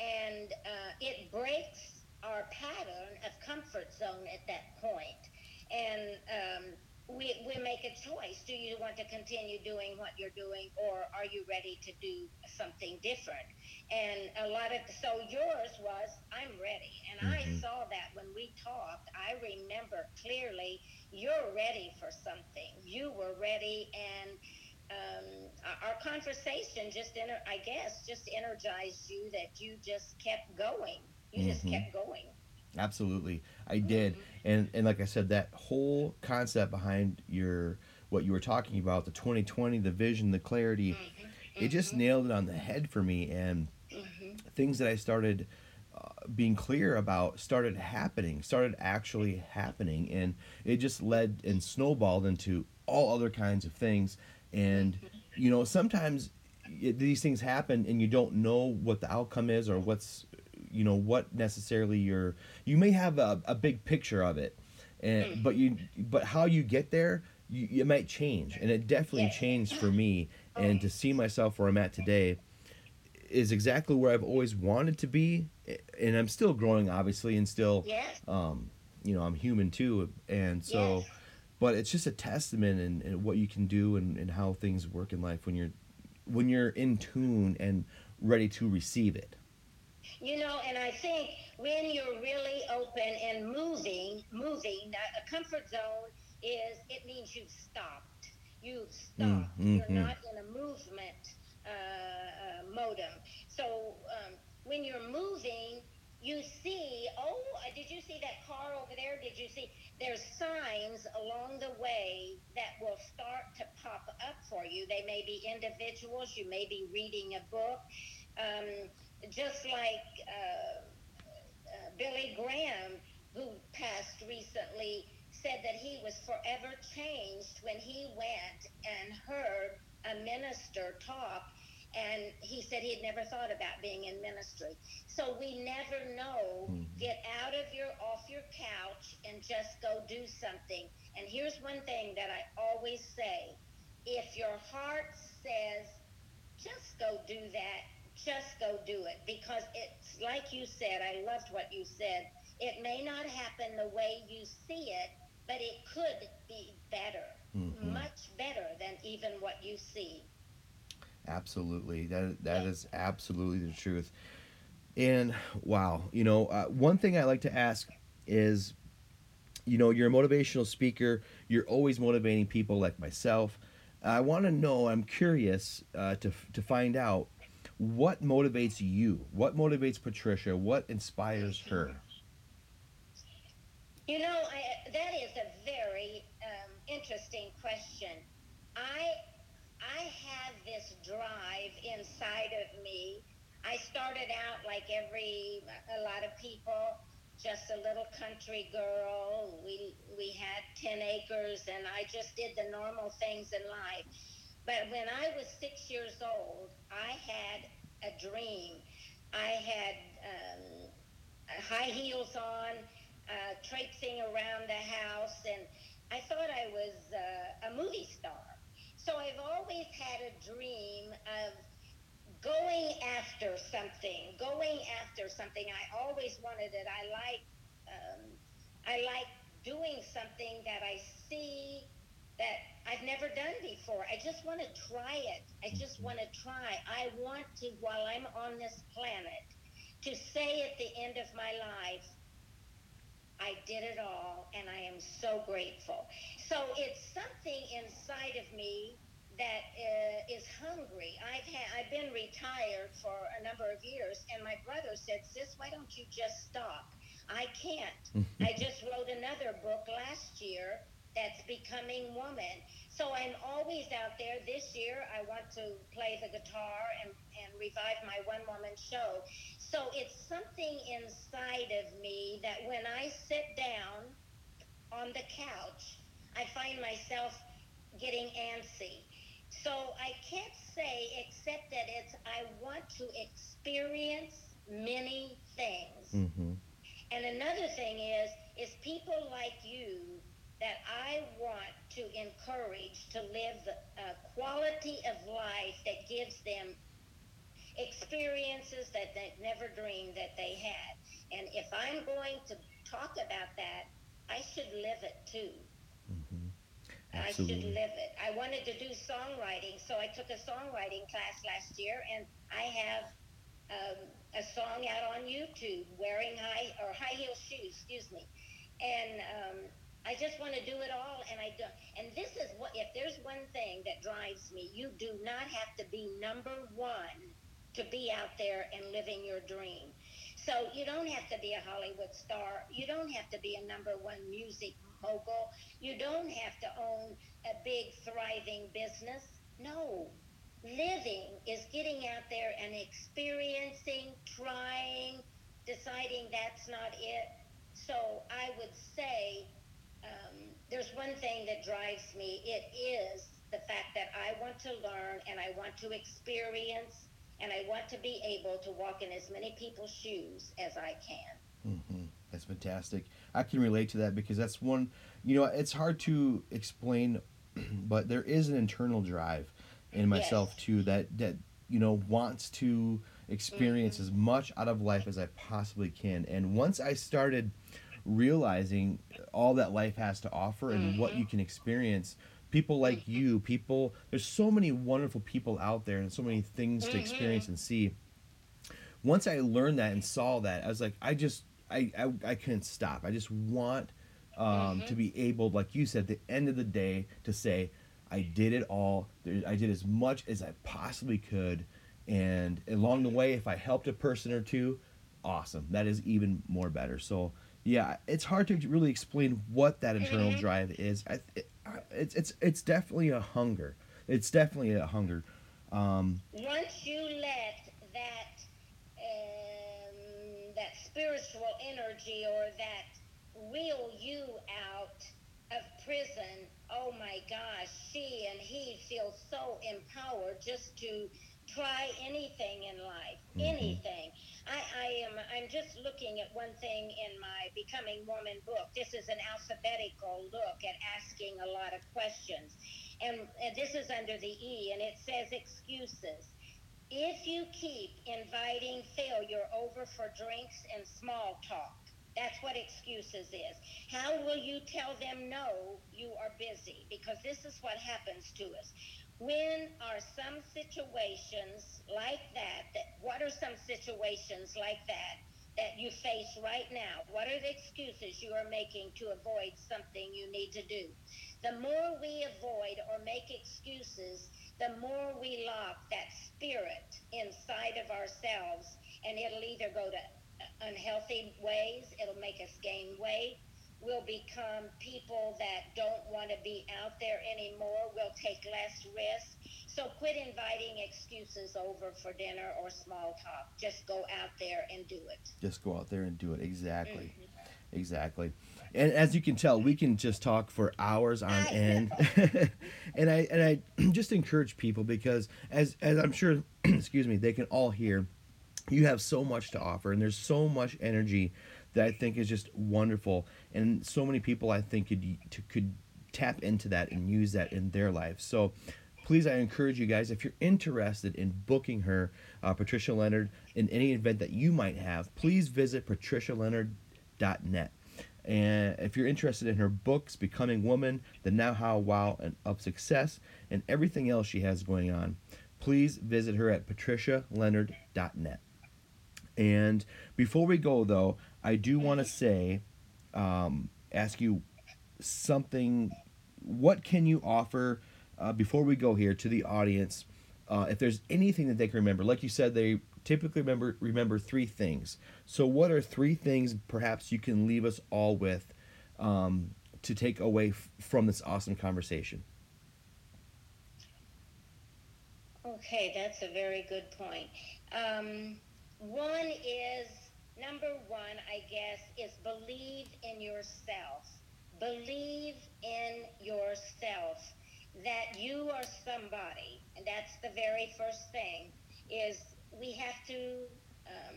And uh, it breaks our pattern of comfort zone at that point. And um, we, we make a choice. Do you want to continue doing what you're doing, or are you ready to do something different? And a lot of so yours was I'm ready, and I Mhm. saw that when we talked. I remember clearly you're ready for something. You were ready, and um, our, conversation just enter, I guess just energized you that you just kept going. You just Mhm. kept going. absolutely i did Mm-hmm. and and like i said that whole concept behind your what you were talking about the 2020 the vision the clarity Mhm. it just nailed it on the head for me and Mhm. things that i started uh, being clear about started happening started actually happening and it just led and snowballed into all other kinds of things and you know sometimes it, these things happen and you don't know what the outcome is or what's you know what necessarily you're you may have a, a big picture of it and but you but how you get there you, it might change. And it definitely changed for me. And to see myself where i'm at today is exactly where I've always wanted to be, and I'm still growing, obviously, and still, Yes. um, you know, I'm human too, and so, Yes. But it's just a testament and, and what you can do and, and how things work in life when you're when you're in tune and ready to receive it. You know, and I think when you're really open and moving, moving, a comfort zone is it means you've stopped. You've stopped. Mm, You're mhm. not in a movement uh, uh, modem. So um, when you're moving, you see, oh, did you see that car over there? Did you see? There's signs along the way that will start to pop up for you. They may be individuals. You may be reading a book. Um, just like uh, uh, Billy Graham, who passed recently, said that he was forever changed when he went and heard a minister talk. And he said he had never thought about being in ministry. So we never know. Mhm. Get out of your off your couch and just go do something. And here's one thing that I always say: if your heart says just go do that. Just go do it because it's like you said. I loved what you said. It may not happen the way you see it, but it could be better, Mhm. much better than even what you see. Absolutely, that that is absolutely the truth. And wow, you know, uh, one thing I like to ask is, you know, you're a motivational speaker. You're always motivating people like myself. I want to know. I'm curious uh, to to find out what motivates you. What motivates Patricia? What inspires her? You know, I, that is a very um, interesting question. I I have this drive inside of me. I started out like every a lot of people, just a little country girl. We we had ten acres, and I just did the normal things in life. But when I was six years old, I had a dream. I had um, high heels on, uh, traipsing around the house, and I thought I was uh, a movie star. So I've always had a dream of going after something, going after something. I always wanted it. I like, um, I like doing something that I see that I've never done before. I just want to try it. I just want to try. I want to, while I'm on this planet, to say at the end of my life, I did it all, and I am so grateful. So it's something inside of me that uh, is hungry. I've had, I've been retired for a number of years, and my brother said, "Sis, why don't you just stop?" I can't. <laughs> I just wrote another book last year that's becoming woman. So I'm always out there. This year, I want to play the guitar and, and revive my one woman show. So it's something inside of me that when I sit down on the couch, I find myself getting antsy. So I can't say except that it's I want to experience many things. Mm-hmm. And another thing is, is people like you that I want to encourage to live a quality of life that gives them experiences that they've never dreamed that they had. And if I'm going to talk about that, I should live it too. Mm-hmm. I should live it. I wanted to do songwriting, so I took a songwriting class last year, and I have um, a song out on YouTube, wearing high or high heel shoes, excuse me, and um, I just want to do it all, and I don't. And this is what if there's one thing that drives me, you do not have to be number one to be out there and living your dream. So you don't have to be a Hollywood star. You don't have to be a number one music mogul. You don't have to own a big thriving business. No. Living is getting out there and experiencing, trying, deciding that's not it. So I would say um, there's one thing that drives me. It is the fact that I want to learn and I want to experience and I want to be able to walk in as many people's shoes as I can. Mm-hmm. That's fantastic. I can relate to that because that's one. You know, it's hard to explain, <clears throat> but there is an internal drive in myself Yes. too that that you know wants to experience Mm-hmm. as much out of life as I possibly can. And once I started realizing all that life has to offer and what Mm-hmm. you can experience, people like you, people, there's so many wonderful people out there and so many things to experience Mm-hmm. and see. Once I learned that and saw that, I was like, I just, I, I, I couldn't stop. I just want um, to be able, like you said, at the end of the day, to say, I did it all. I did as much as I possibly could. And along the way, if I helped a person or two, awesome. That is even more better. So, yeah, it's hard to really explain what that internal drive is. I, it, I- it's, it's, it's definitely a hunger. It's definitely a hunger. Um, once you let that um, that spiritual energy or that real you out of prison, oh my gosh, she and he feel so empowered just to try anything in life, mm-hmm. anything. I, I am I'm just looking at one thing in my Becoming Woman book. This is an alphabetical look at asking a lot of questions. And, and this is under the E, and it says excuses. If you keep inviting failure over for drinks and small talk, that's what excuses is. How will you tell them no, you are busy? Because this is what happens to us. When are some situations like that, that what are some situations like that that you face right now? What are the excuses you are making to avoid something you need to do? The more we avoid or make excuses, the more we lock that spirit inside of ourselves, and it'll either go to unhealthy ways, it'll make us gain weight. We'll become people that don't want to be out there anymore. We'll take less risk. So quit inviting excuses over for dinner or small talk. Just go out there and do it. just go out there and do it. Exactly. Mm-hmm. Exactly. And as you can tell, we can just talk for hours on end. <laughs> and I and I <clears throat> just encourage people because as as I'm sure <clears throat> excuse me, they can all hear you have so much to offer and there's so much energy that I think is just wonderful and so many people I think could could tap into that and use that in their life. So please I encourage you guys if you're interested in booking her uh, Patricia Leonard in any event that you might have, please visit patricialeonard.net. And if you're interested in her books, Becoming Woman, The Now, How, Wow, and Of Success, and everything else she has going on, please visit her at patricialeonard.net. And before we go, though, I do want to say, um, ask you something. What can you offer uh, before we go here to the audience? Uh, if there's anything that they can remember, like you said, they typically remember remember three things. So, what are three things perhaps you can leave us all with um, to take away f- from this awesome conversation? Okay, that's a very good point. Um, one is number one, I guess, is believe in yourself. Believe in yourself that you are somebody, and that's the very first thing. Is we have to um,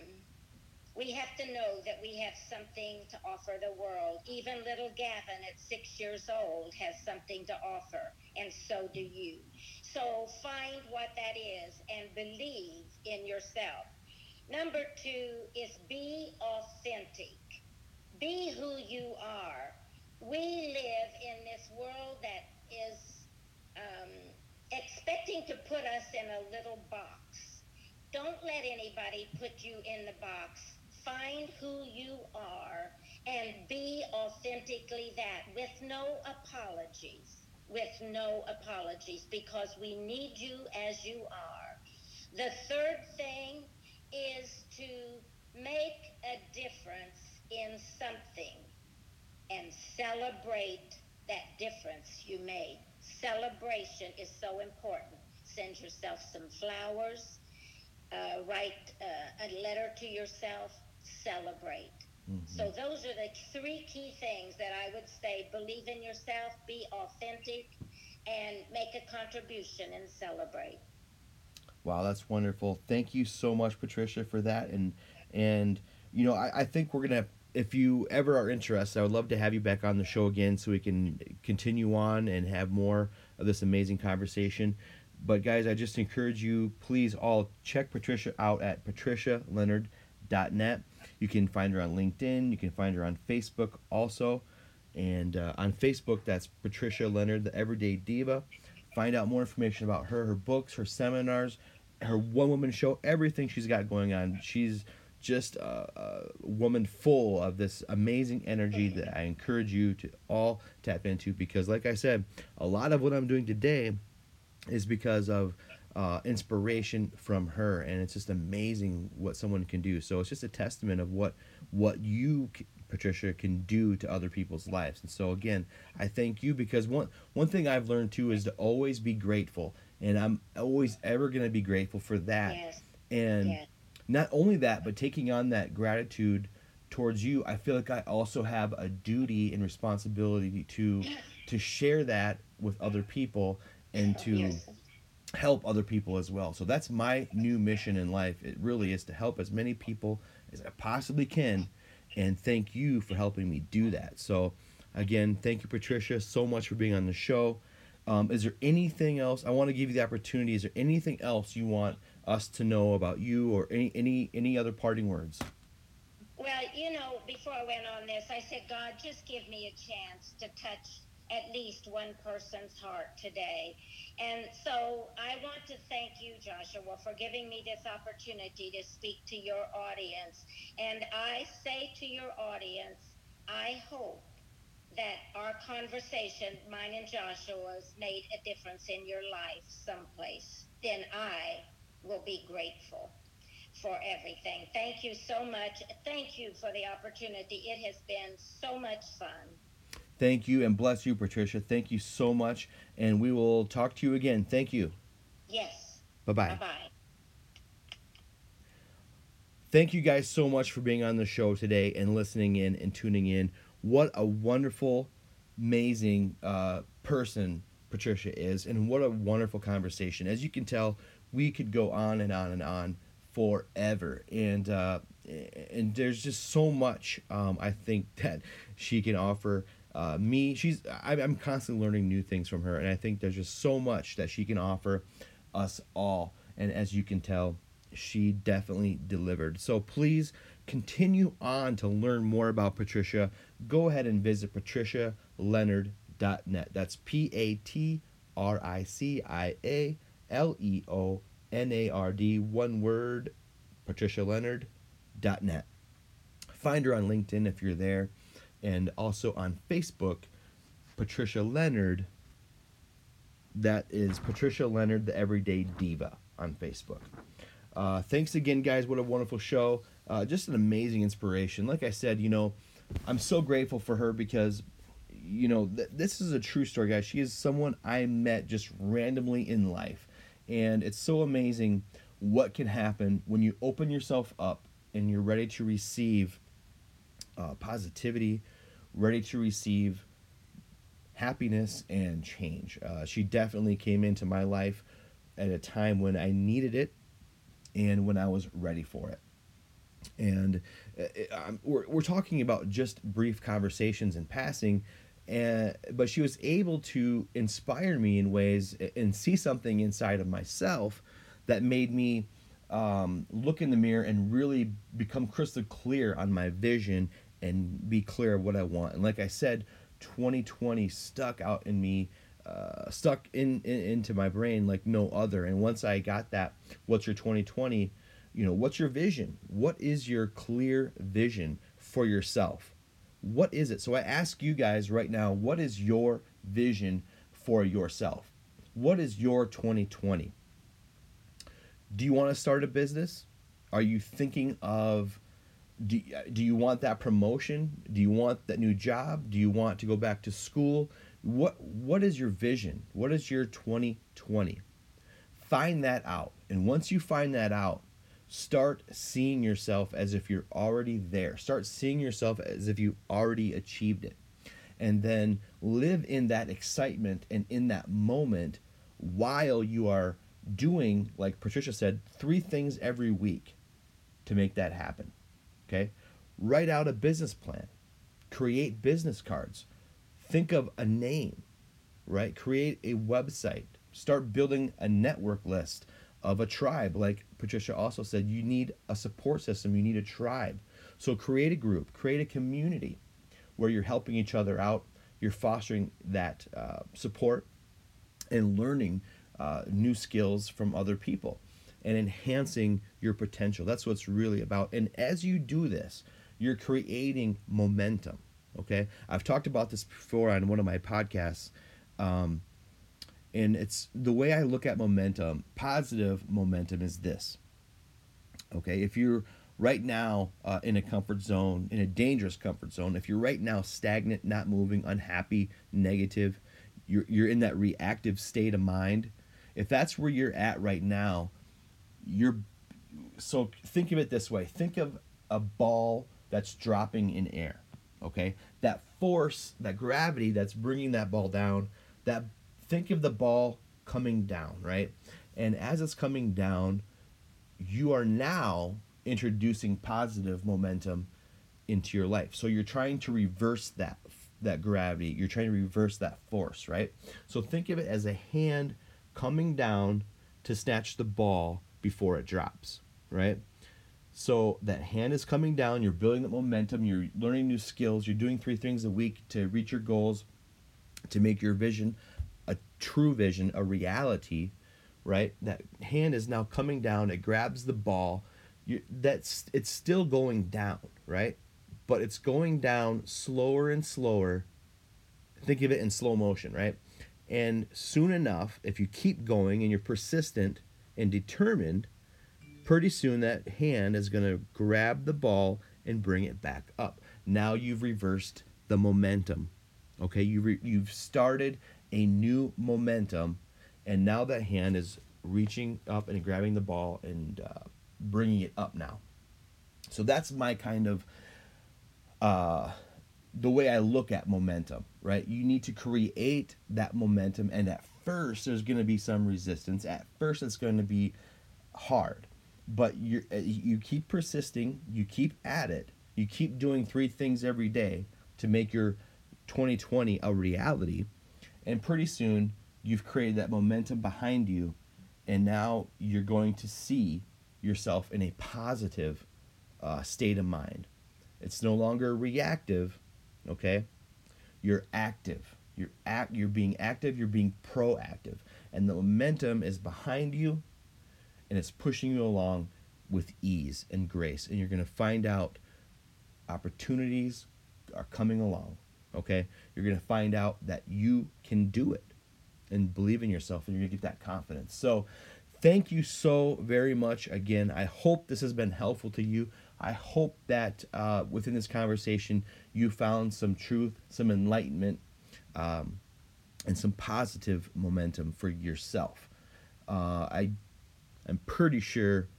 we have to know that we have something to offer the world. Even little Gavin at six years old has something to offer, and so do you. So find what that is and believe in yourself. Number two is be authentic. Be who you are. We live in this world that is um, expecting to put us in a little box. Don't let anybody put you in the box. Find who you are and be authentically that with no apologies. With no apologies because we need you as you are. The third thing is to make a difference in something and celebrate that difference you made. Celebration is so important. Send yourself some flowers, uh, write uh, a letter to yourself, celebrate. So, those are the three key things that I would say believe in yourself, be authentic, and make a contribution and celebrate. Wow, that's wonderful. Thank you so much, Patricia, for that. And and you know, I, I think we're gonna if you ever are interested, I would love to have you back on the show again so we can continue on and have more of this amazing conversation. But guys, I just encourage you, please all check Patricia out at patricialeonard.net. You can find her on LinkedIn. You can find her on Facebook also. And uh, on Facebook, that's Patricia Leonard, the Everyday Diva. Find out more information about her, her books, her seminars, her one woman show, everything she's got going on. She's just a, a, woman full of this amazing energy that I encourage you to all tap into because, like I said, a lot of what I'm doing today is because of uh, inspiration from her, and it's just amazing what someone can do. So it's just a testament of what what you Patricia can do to other people's lives. And so again, I thank you because one one thing I've learned too is to always be grateful, and I'm always ever going to be grateful for that. Yes. And Yes. not only that, but taking on that gratitude towards you, I feel like I also have a duty and responsibility to <clears throat> to share that with other people and to Yes. help other people as well. So that's my new mission in life. It really is to help as many people as I possibly can. And thank you for helping me do that. So, again, thank you, Patricia, so much for being on the show. Um, is there anything else? I want to give you the opportunity. Is there anything else you want us to know about you, or any any any other parting words? Well, you know, before I went on this, I said, God, just give me a chance to touch at least one person's heart today. And so I want to thank you, Joshua, for giving me this opportunity to speak to your audience. And I say to your audience, I hope that our conversation, mine and Joshua's, made a difference in your life someplace. Then I will be grateful for everything. Thank you so much. Thank you for the opportunity. It has been so much fun. Thank you and bless you, Patricia. Thank you so much, and we will talk to you again. Thank you. Yes. Bye Bye bye. bye. Thank you guys so much for being on the show today and listening in and tuning in. What a wonderful, amazing uh, person Patricia is, and what a wonderful conversation. As you can tell, we could go on and on and on forever, and uh, and there's just so much um, I think <laughs> that she can offer. Uh, me, she's I, I'm constantly learning new things from her, and I think there's just so much that she can offer us all. And as you can tell, she definitely delivered. So please continue on to learn more about Patricia. Go ahead and visit patricialeonard.net. That's P A T R I C I A L E O N A R D, one word, patricialeonard.net. Find her on LinkedIn if you're there, and also on Facebook, Patricia Leonard. That is Patricia Leonard, the Everyday Diva on Facebook. Uh, thanks again, guys. What a wonderful show. Uh, just an amazing inspiration. Like I said, you know, I'm so grateful for her because, you know, th- this is a true story, guys. She is someone I met just randomly in life. And it's so amazing what can happen when you open yourself up and you're ready to receive uh, positivity, ready to receive happiness and change. Uh, she definitely came into my life at a time when I needed it and when I was ready for it. And uh, um, we're, we're talking about just brief conversations in passing, and, but she was able to inspire me in ways and see something inside of myself that made me um, look in the mirror and really become crystal clear on my vision and be clear of what I want. And like I said, 2020 stuck out in me, uh, stuck in, in into my brain like no other. And once I got that, what's your 2020? You know, what's your vision? What is your clear vision for yourself? What is it? So I ask you guys right now, what is your vision for yourself? What is your 2020? Do you want to start a business? Are you thinking of do, do you want that promotion? Do you want that new job? Do you want to go back to school? What what is your vision? What is your 2020? Find that out. And once you find that out, start seeing yourself as if you're already there. Start seeing yourself as if you already achieved it. And then live in that excitement and in that moment while you are doing, like Patricia said, three things every week to make that happen. Okay? Write out a business plan, create business cards, think of a name, right? Create a website, Start building a network list of a tribe. Like Patricia also said, you need a support system, you need a tribe. So create a group, create a community where you're helping each other out, you're fostering that uh, support and learning uh, new skills from other people and enhancing your potential. That's what it's really about. And as you do this, you're creating momentum. Okay, I've talked about this before on one of my podcasts. Um, and it's the way I look at momentum, positive momentum is this. Okay, if you're right now uh, in a comfort zone, in a dangerous comfort zone, if you're right now stagnant, not moving, unhappy, negative, you're, you're in that reactive state of mind, if that's where you're at right now, you're so think of it this way think of a ball that's dropping in air okay that force that gravity that's bringing that ball down that think of the ball coming down right? And as it's coming down you are now introducing positive momentum into your life. So you're trying to reverse that that gravity. You're trying to reverse that force right? So think of it as a hand coming down to snatch the ball before it drops, right? So that hand is coming down, you're building that momentum, you're learning new skills, you're doing three things a week to reach your goals, to make your vision true vision, a reality, right? That hand is now coming down, it grabs the ball. You, that's it's still going down, right? But it's going down slower and slower. Think of it in slow motion, right? And soon enough, if you keep going and you're persistent, and determined, pretty soon that hand is going to grab the ball and bring it back up. Now you've reversed the momentum. Okay, you re- you've started a new momentum, and now that hand is reaching up and grabbing the ball and uh, bringing it up now. So that's my kind of uh, the way I look at momentum, right? You need to create that momentum, and at first there's going to be some resistance. At first, it's going to be hard, but you uh, you keep persisting, you keep at it, you keep doing three things every day to make your 2020 a reality, and pretty soon you've created that momentum behind you, and now you're going to see yourself in a positive uh, state of mind. It's no longer reactive okay? You're active. You're act you're being active you're being proactive. And the momentum is behind you and it's pushing you along with ease and grace. And you're going to find out opportunities are coming along okay you're going to find out that you can do it and believe in yourself and you're going to get that confidence so thank you so very much again i hope this has been helpful to you I hope that uh, within this conversation you found some truth, some enlightenment, um, and some positive momentum for yourself. Uh, I, I'm pretty sure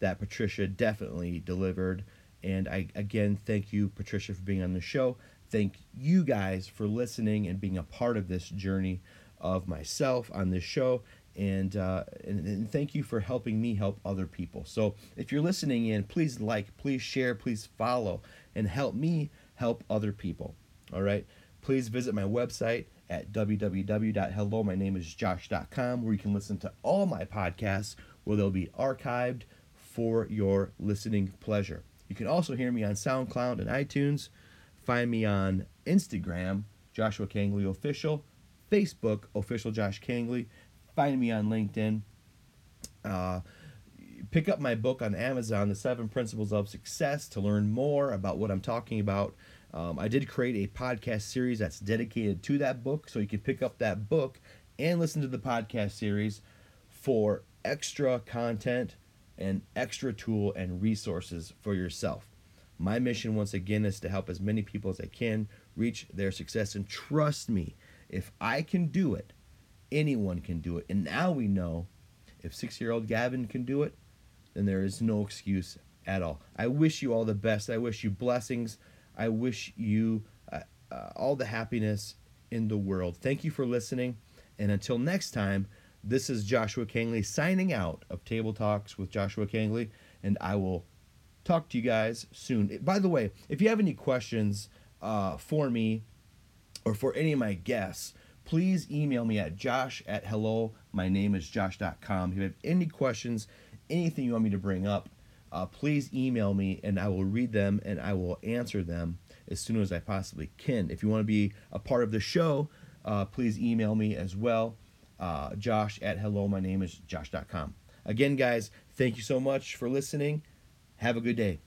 that Patricia definitely delivered. And I again thank you, Patricia, for being on the show. Thank you guys for listening and being a part of this journey of myself on this show and, uh, and, and thank you for helping me help other people. So if you're listening in, please like, please share, please follow, and help me help other people. All right. Please visit my website at www.hellomynameisjosh.com where you can listen to all my podcasts where they'll be archived for your listening pleasure. You can also hear me on SoundCloud and iTunes. Find me on Instagram, Joshua Kangley Official, Facebook, Official Josh Kangley, find me on LinkedIn. Uh, pick up my book on Amazon, The Seven Principles of Success, to learn more about what I'm talking about. Um, I did create a podcast series that's dedicated to that book, so you can pick up that book and listen to the podcast series for extra content and extra tool and resources for yourself. My mission, once again, is to help as many people as I can reach their success. And trust me, if I can do it, anyone can do it. And now we know if six year old Gavin can do it, then there is no excuse at all. I wish you all the best. I wish you blessings. I wish you uh, uh, all the happiness in the world. Thank you for listening. And until next time, this is Joshua Kangley signing out of Table Talks with Joshua Kangley. And I will talk to you guys soon. By the way, if you have any questions uh, for me or for any of my guests, please email me at josh at hello my name is josh.com if you have any questions anything you want me to bring up uh, please email me and i will read them and i will answer them as soon as i possibly can. If you want to be a part of the show uh, please email me as well uh, josh at hello my name is josh.com again guys thank you so much for listening have a good day